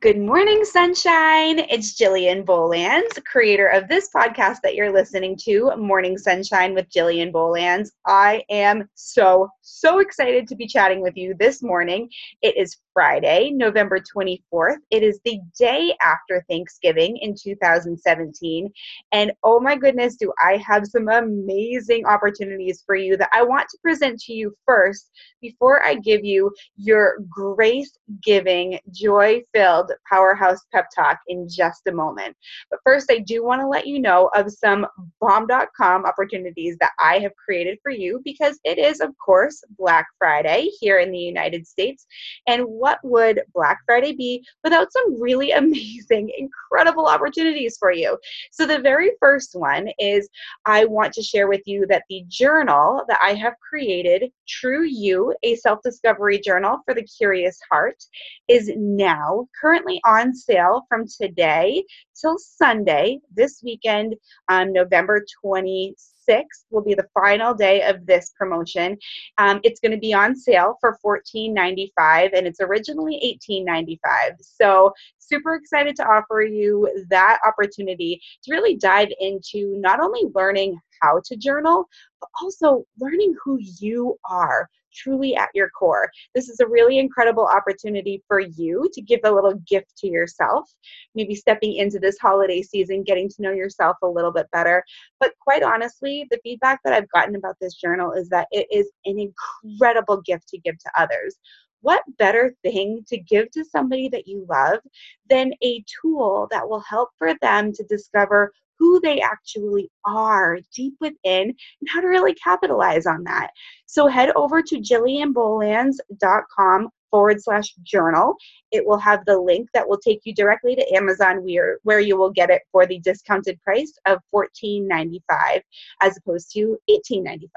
Good morning, sunshine. It's Jillian Bolands, creator of this podcast that you're listening to, Morning Sunshine with Jillian Bolands. I am so, so excited to be chatting with you this morning. It is Friday, November 24th. It is the day after Thanksgiving in 2017. And oh my goodness, do I have some amazing opportunities for you that I want to present to you first before I give you your grace giving, joy filled powerhouse pep talk in just a moment. But first, I do want to let you know of some bomb.com opportunities that I have created for you because it is, of course, Black Friday here in the United States. And what what would Black Friday be without some really amazing, incredible opportunities for you? So, the very first one is I want to share with you that the journal that I have created, True You, a self discovery journal for the curious heart, is now currently on sale from today till Sunday, this weekend, on November 26th. 6th will be the final day of this promotion. Um, it's going to be on sale for $14.95 and it's originally $18.95. So, super excited to offer you that opportunity to really dive into not only learning how to journal, but also learning who you are truly at your core. This is a really incredible opportunity for you to give a little gift to yourself, maybe stepping into this holiday season, getting to know yourself a little bit better. But quite honestly, the feedback that I've gotten about this journal is that it is an incredible gift to give to others what better thing to give to somebody that you love than a tool that will help for them to discover who they actually are deep within and how to really capitalize on that. So head over to jillianbolands.com forward slash journal. It will have the link that will take you directly to Amazon where, where you will get it for the discounted price of $14.95 as opposed to $18.95.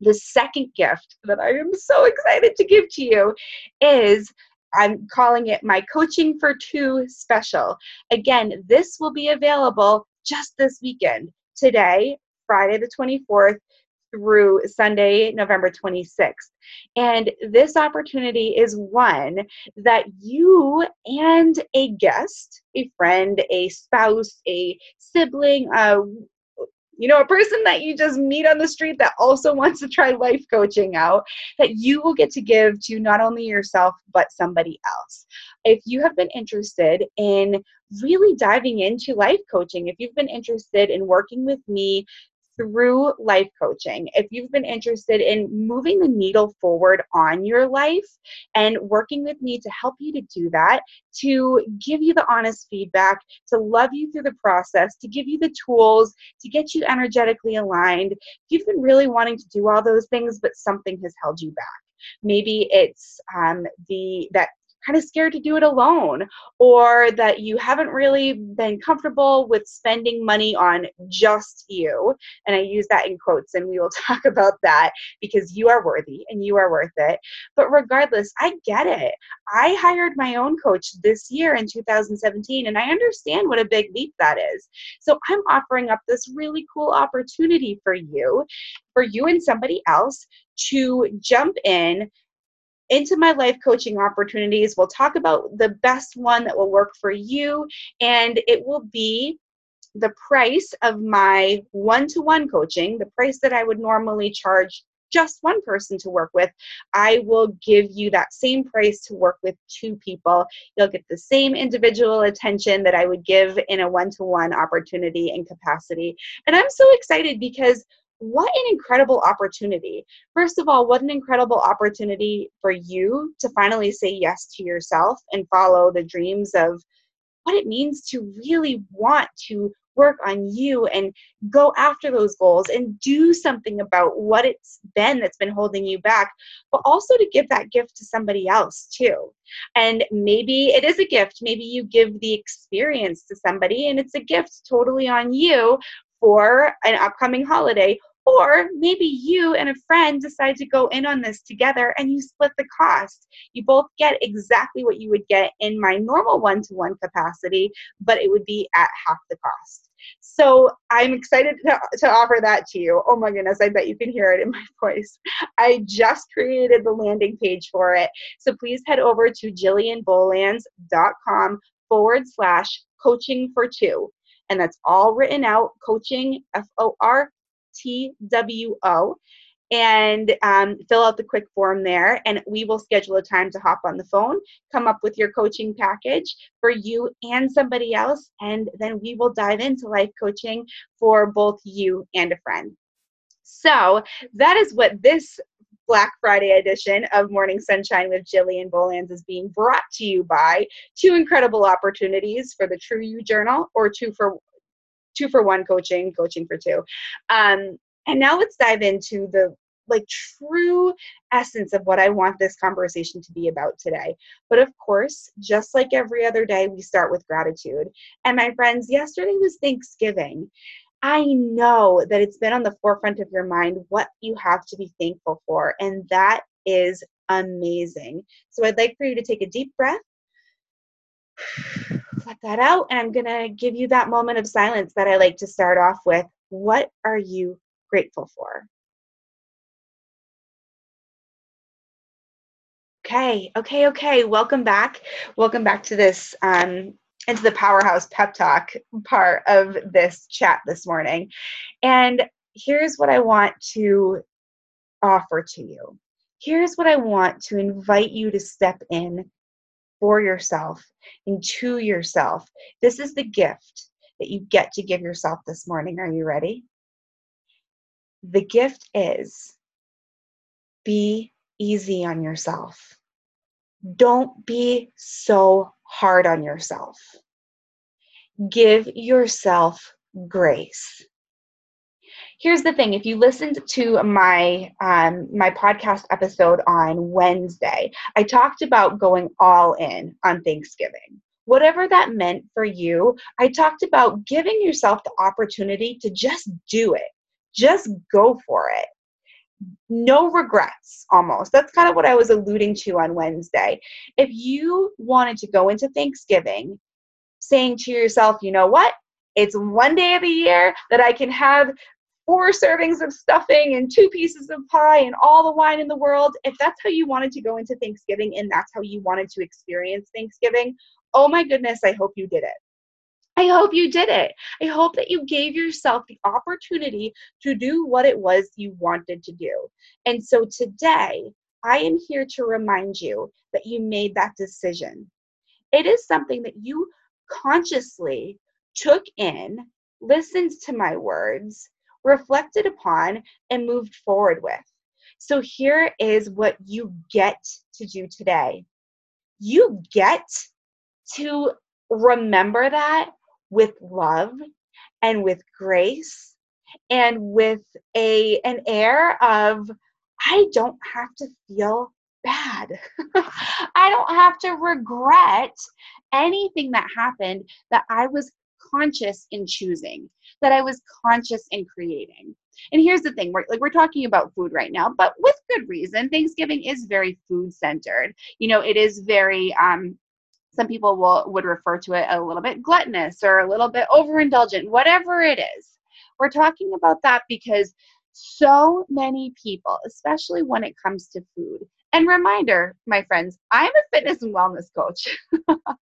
The second gift that I am so excited to give to you is I'm calling it my Coaching for Two special. Again, this will be available just this weekend. Today, Friday the 24th, through Sunday, November 26th. And this opportunity is one that you and a guest, a friend, a spouse, a sibling, a you know, a person that you just meet on the street that also wants to try life coaching out, that you will get to give to not only yourself, but somebody else. If you have been interested in really diving into life coaching, if you've been interested in working with me through life coaching. If you've been interested in moving the needle forward on your life and working with me to help you to do that, to give you the honest feedback, to love you through the process, to give you the tools, to get you energetically aligned, if you've been really wanting to do all those things, but something has held you back maybe it's um, the that kind of scared to do it alone or that you haven't really been comfortable with spending money on just you. And I use that in quotes, and we will talk about that because you are worthy and you are worth it. But regardless, I get it. I hired my own coach this year in 2017, and I understand what a big leap that is. So I'm offering up this really cool opportunity for you, for you and somebody else to jump in into my life coaching opportunities. We'll talk about the best one that will work for you, and it will be the price of my one to one coaching, the price that I would normally charge just one person to work with, I will give you that same price to work with two people. You'll get the same individual attention that I would give in a one to one opportunity and capacity. And I'm so excited because what an incredible opportunity. First of all, what an incredible opportunity for you to finally say yes to yourself and follow the dreams of what it means to really want to work on you and go after those goals and do something about what it's been that's been holding you back, but also to give that gift to somebody else too. And maybe it is a gift. Maybe you give the experience to somebody and it's a gift totally on you for an upcoming holiday. Or maybe you and a friend decide to go in on this together and you split the cost. You both get exactly what you would get in my normal one to one capacity, but it would be at half the cost. So I'm excited to, to offer that to you. Oh my goodness, I bet you can hear it in my voice. I just created the landing page for it. So please head over to jillianbolands.com forward slash coaching for two. And that's all written out coaching, F O R T W O and um, fill out the quick form there and we will schedule a time to hop on the phone come up with your coaching package for you and somebody else and then we will dive into life coaching for both you and a friend. So that is what this Black Friday edition of Morning Sunshine with Jillian Bolands is being brought to you by two incredible opportunities for the True You Journal or two for two for one coaching, coaching for two. Um, and now let's dive into the like true essence of what I want this conversation to be about today. But of course, just like every other day, we start with gratitude. And my friends, yesterday was Thanksgiving. I know that it's been on the forefront of your mind what you have to be thankful for, and that is amazing. So I'd like for you to take a deep breath, let that out, and I'm going to give you that moment of silence that I like to start off with. What are you grateful for? Okay, okay, okay. Welcome back. Welcome back to this um, into the powerhouse pep talk part of this chat this morning. And here's what I want to offer to you. Here's what I want to invite you to step in for yourself, into yourself. This is the gift that you get to give yourself this morning. Are you ready? The gift is be easy on yourself. Don't be so hard on yourself. Give yourself grace. Here's the thing: if you listened to my um, my podcast episode on Wednesday, I talked about going all in on Thanksgiving. Whatever that meant for you, I talked about giving yourself the opportunity to just do it, just go for it no regrets almost. That's kind of what I was alluding to on Wednesday. If you wanted to go into Thanksgiving saying to yourself, you know what? It's one day of the year that I can have four servings of stuffing and two pieces of pie and all the wine in the world. If that's how you wanted to go into Thanksgiving and that's how you wanted to experience Thanksgiving, oh my goodness, I hope you did it. I hope you did it. I hope that you gave yourself the opportunity to do what it was you wanted to do. And so today, I am here to remind you that you made that decision. It is something that you consciously took in, listened to my words, reflected upon, and moved forward with. So here is what you get to do today. You get to remember that with love and with grace and with a an air of I don't have to feel bad. I don't have to regret anything that happened that I was conscious in choosing, that I was conscious in creating. And here's the thing, we're like we're talking about food right now, but with good reason. Thanksgiving is very food centered. You know, it is very um some people will would refer to it a little bit gluttonous or a little bit overindulgent whatever it is we're talking about that because so many people especially when it comes to food and reminder my friends i'm a fitness and wellness coach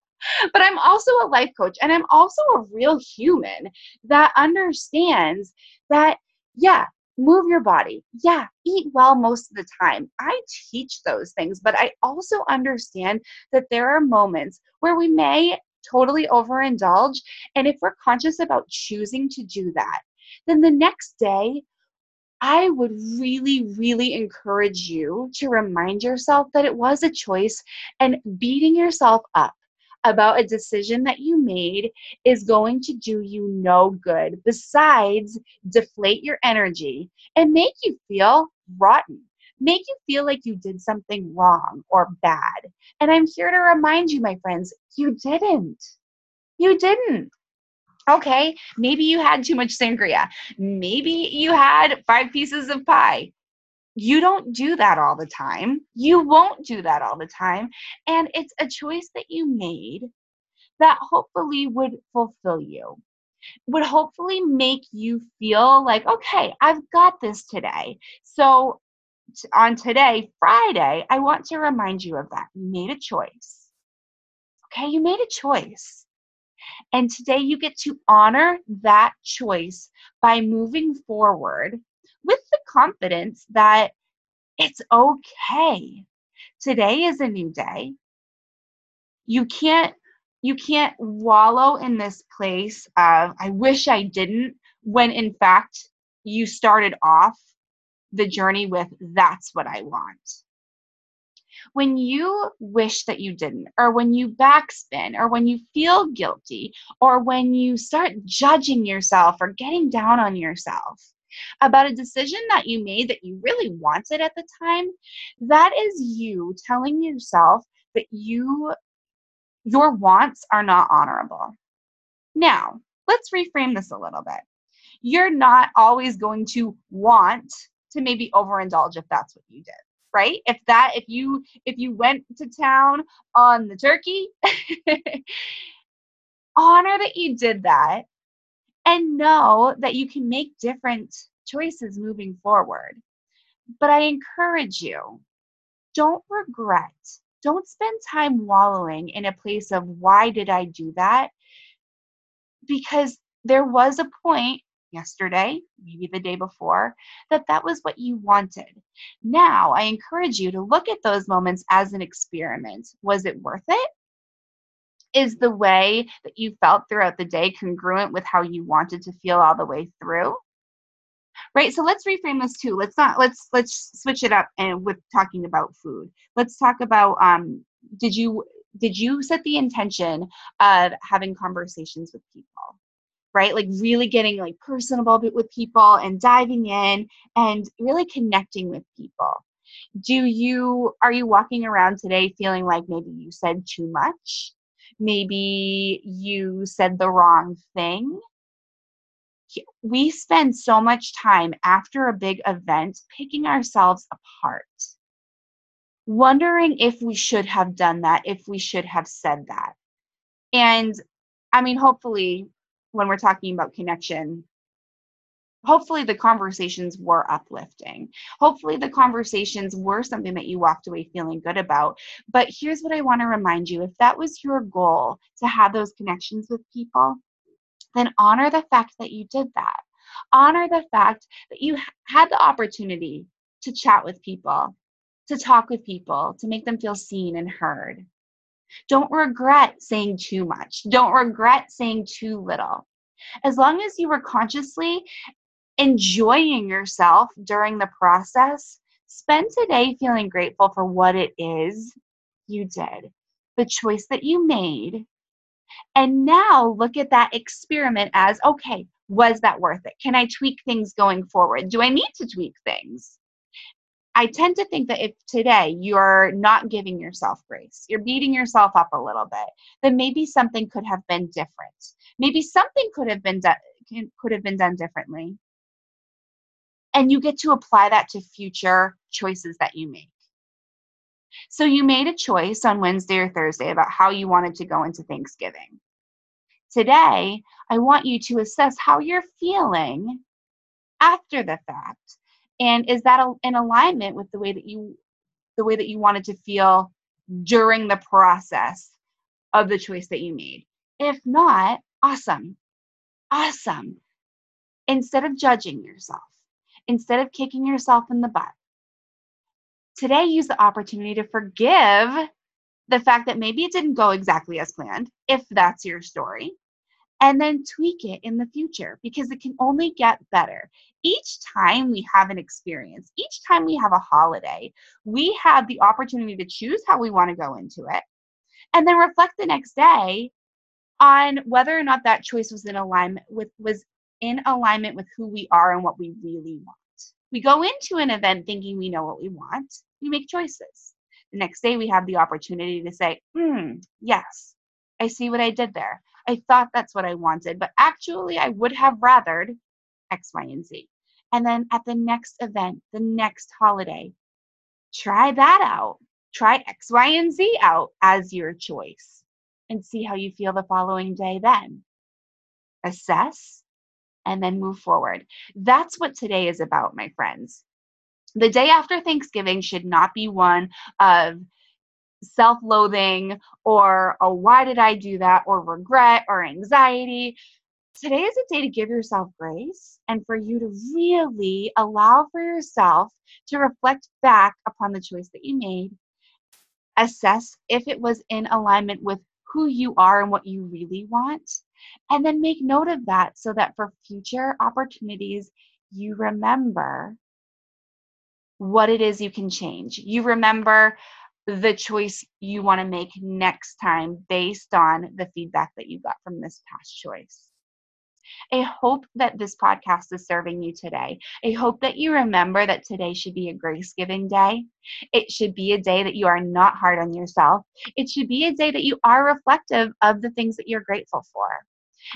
but i'm also a life coach and i'm also a real human that understands that yeah move your body. Yeah, eat well most of the time. I teach those things, but I also understand that there are moments where we may totally overindulge. And if we're conscious about choosing to do that, then the next day, I would really, really encourage you to remind yourself that it was a choice and beating yourself up about a decision that you made is going to do you no good besides deflate your energy and make you feel rotten make you feel like you did something wrong or bad. And I'm here to remind you, my friends, you didn't. You didn't. Okay, maybe you had too much sangria. Maybe you had five pieces of pie you don't do that all the time. You won't do that all the time. And it's a choice that you made that hopefully would fulfill you. would hopefully make you feel like, okay, I've got this today. So on today, Friday, I want to remind you of that. You made a choice. Okay, you made a choice. And today you get to honor that choice by moving forward confidence that it's okay. Today is a new day. You can't you can't wallow in this place of I wish I didn't when in fact you started off the journey with that's what I want. When you wish that you didn't, or when you backspin, or when you feel guilty, or when you start judging yourself or getting down on yourself about a decision that you made that you really wanted at the time, that is you telling yourself that you your wants are not honorable. Now, let's reframe this a little bit. You're not always going to want to maybe overindulge if that's what you did right if that if you if you went to town on the turkey honor that you did that and know that you can make different choices moving forward but i encourage you don't regret don't spend time wallowing in a place of why did i do that because there was a point yesterday, maybe the day before, that that was what you wanted. Now, I encourage you to look at those moments as an experiment. Was it worth it? Is the way that you felt throughout the day congruent with how you wanted to feel all the way through? Right? So let's reframe this too. Let's not let's let's switch it up and with talking about food. Let's talk about um did you did you set the intention of having conversations with people? right? Like really getting like personable with people and diving in and really connecting with people. Do you are you walking around today feeling like maybe you said too much? Maybe you said the wrong thing? We spend so much time after a big event picking ourselves apart, wondering if we should have done that, if we should have said that. And I mean, hopefully, when we're talking about connection hopefully the conversations were uplifting hopefully the conversations were something that you walked away feeling good about but here's what i want to remind you if that was your goal to have those connections with people then honor the fact that you did that honor the fact that you had the opportunity to chat with people to talk with people to make them feel seen and heard don't regret saying too much. Don't regret saying too little. As long as you were consciously enjoying yourself during the process, spend today feeling grateful for what it is you did, the choice that you made. And now look at that experiment as okay, was that worth it? Can I tweak things going forward? Do I need to tweak things? I tend to think that if today you're not giving yourself grace, you're beating yourself up a little bit, then maybe something could have been different. Maybe something could have been done could have been done differently. And you get to apply that to future choices that you make. So you made a choice on Wednesday or Thursday about how you wanted to go into Thanksgiving. Today, I want you to assess how you're feeling after the fact and is that in alignment with the way that you the way that you wanted to feel during the process of the choice that you made if not awesome awesome instead of judging yourself instead of kicking yourself in the butt today use the opportunity to forgive the fact that maybe it didn't go exactly as planned if that's your story and then tweak it in the future because it can only get better. Each time we have an experience, each time we have a holiday, we have the opportunity to choose how we want to go into it and then reflect the next day on whether or not that choice was in alignment with was in alignment with who we are and what we really want. We go into an event thinking we know what we want. We make choices. The next day we have the opportunity to say, "Hmm, yes. I see what I did there. I thought that's what I wanted, but actually, I would have rathered X, Y, and Z. And then at the next event, the next holiday, try that out. Try X, Y, and Z out as your choice and see how you feel the following day then. assess, and then move forward. That's what today is about, my friends. The day after Thanksgiving should not be one of self loathing or, oh, why did I do that? or regret or anxiety. Today is a day to give yourself grace and for you to really allow for yourself to reflect back upon the choice that you made, assess if it was in alignment with who you are and what you really want, and then make note of that so that for future opportunities, you remember what it is you can change. You remember the choice you want to make next time based on the feedback that you got from this past choice. I hope that this podcast is serving you today. I hope that you remember that today should be a grace giving day. It should be a day that you are not hard on yourself. It should be a day that you are reflective of the things that you're grateful for.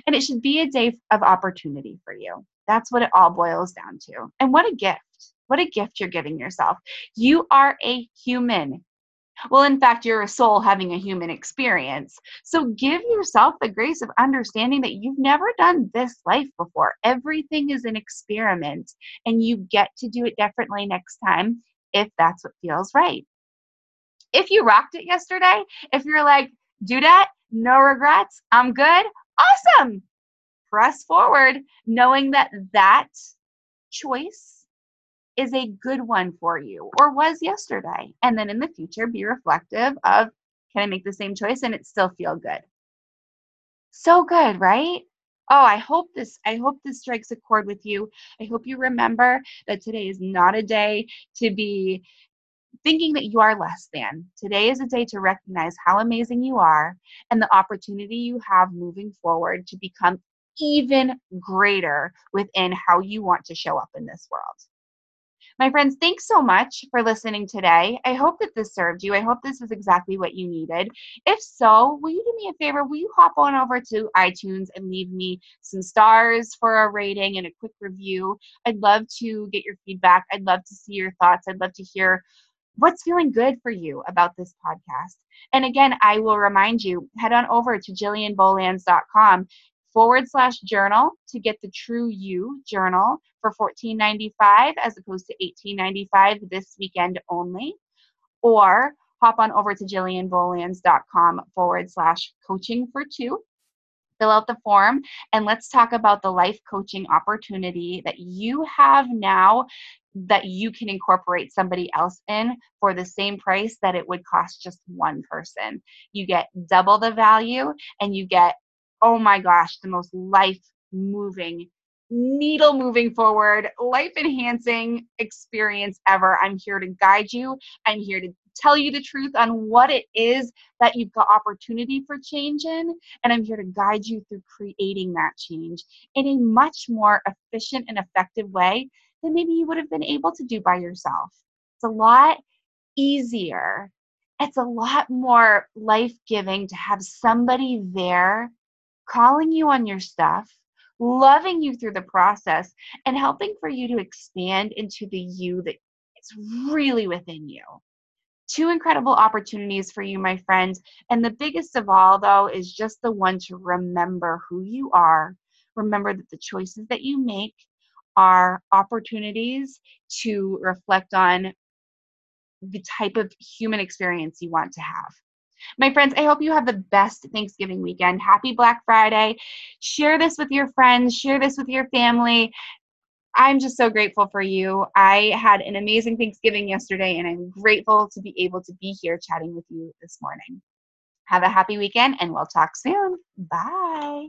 And it should be a day of opportunity for you. That's what it all boils down to. And what a gift. What a gift you're giving yourself. You are a human. Well, in fact, you're a soul having a human experience. So give yourself the grace of understanding that you've never done this life before. Everything is an experiment, and you get to do it differently next time if that's what feels right. If you rocked it yesterday, if you're like, do that, no regrets, I'm good, awesome. Press forward, knowing that that choice is a good one for you or was yesterday. And then in the future, be reflective of can I make the same choice and it still feel good? So good, right? Oh, I hope this I hope this strikes a chord with you. I hope you remember that today is not a day to be thinking that you are less than. Today is a day to recognize how amazing you are and the opportunity you have moving forward to become even greater within how you want to show up in this world. My friends, thanks so much for listening today. I hope that this served you. I hope this is exactly what you needed. If so, will you do me a favor? Will you hop on over to iTunes and leave me some stars for a rating and a quick review? I'd love to get your feedback. I'd love to see your thoughts. I'd love to hear what's feeling good for you about this podcast. And again, I will remind you head on over to jillianbolands.com forward slash journal to get the True You journal for $14.95 as opposed to $18.95 this weekend only. Or hop on over to jillianbolands.com forward slash coaching for two. Fill out the form and let's talk about the life coaching opportunity that you have now that you can incorporate somebody else in for the same price that it would cost just one person. You get double the value and you get oh my gosh, the most life moving, needle moving forward, life enhancing experience ever. I'm here to guide you. I'm here to tell you the truth on what it is that you've got opportunity for change in. And I'm here to guide you through creating that change in a much more efficient and effective way than maybe you would have been able to do by yourself. It's a lot easier. It's a lot more life giving to have somebody there calling you on your stuff, loving you through the process, and helping for you to expand into the you that is really within you. Two incredible opportunities for you, my friends. And the biggest of all, though, is just the one to remember who you are. Remember that the choices that you make are opportunities to reflect on the type of human experience you want to have. My friends, I hope you have the best Thanksgiving weekend. Happy Black Friday. Share this with your friends, share this with your family. I'm just so grateful for you. I had an amazing Thanksgiving yesterday, and I'm grateful to be able to be here chatting with you this morning. Have a happy weekend, and we'll talk soon. Bye.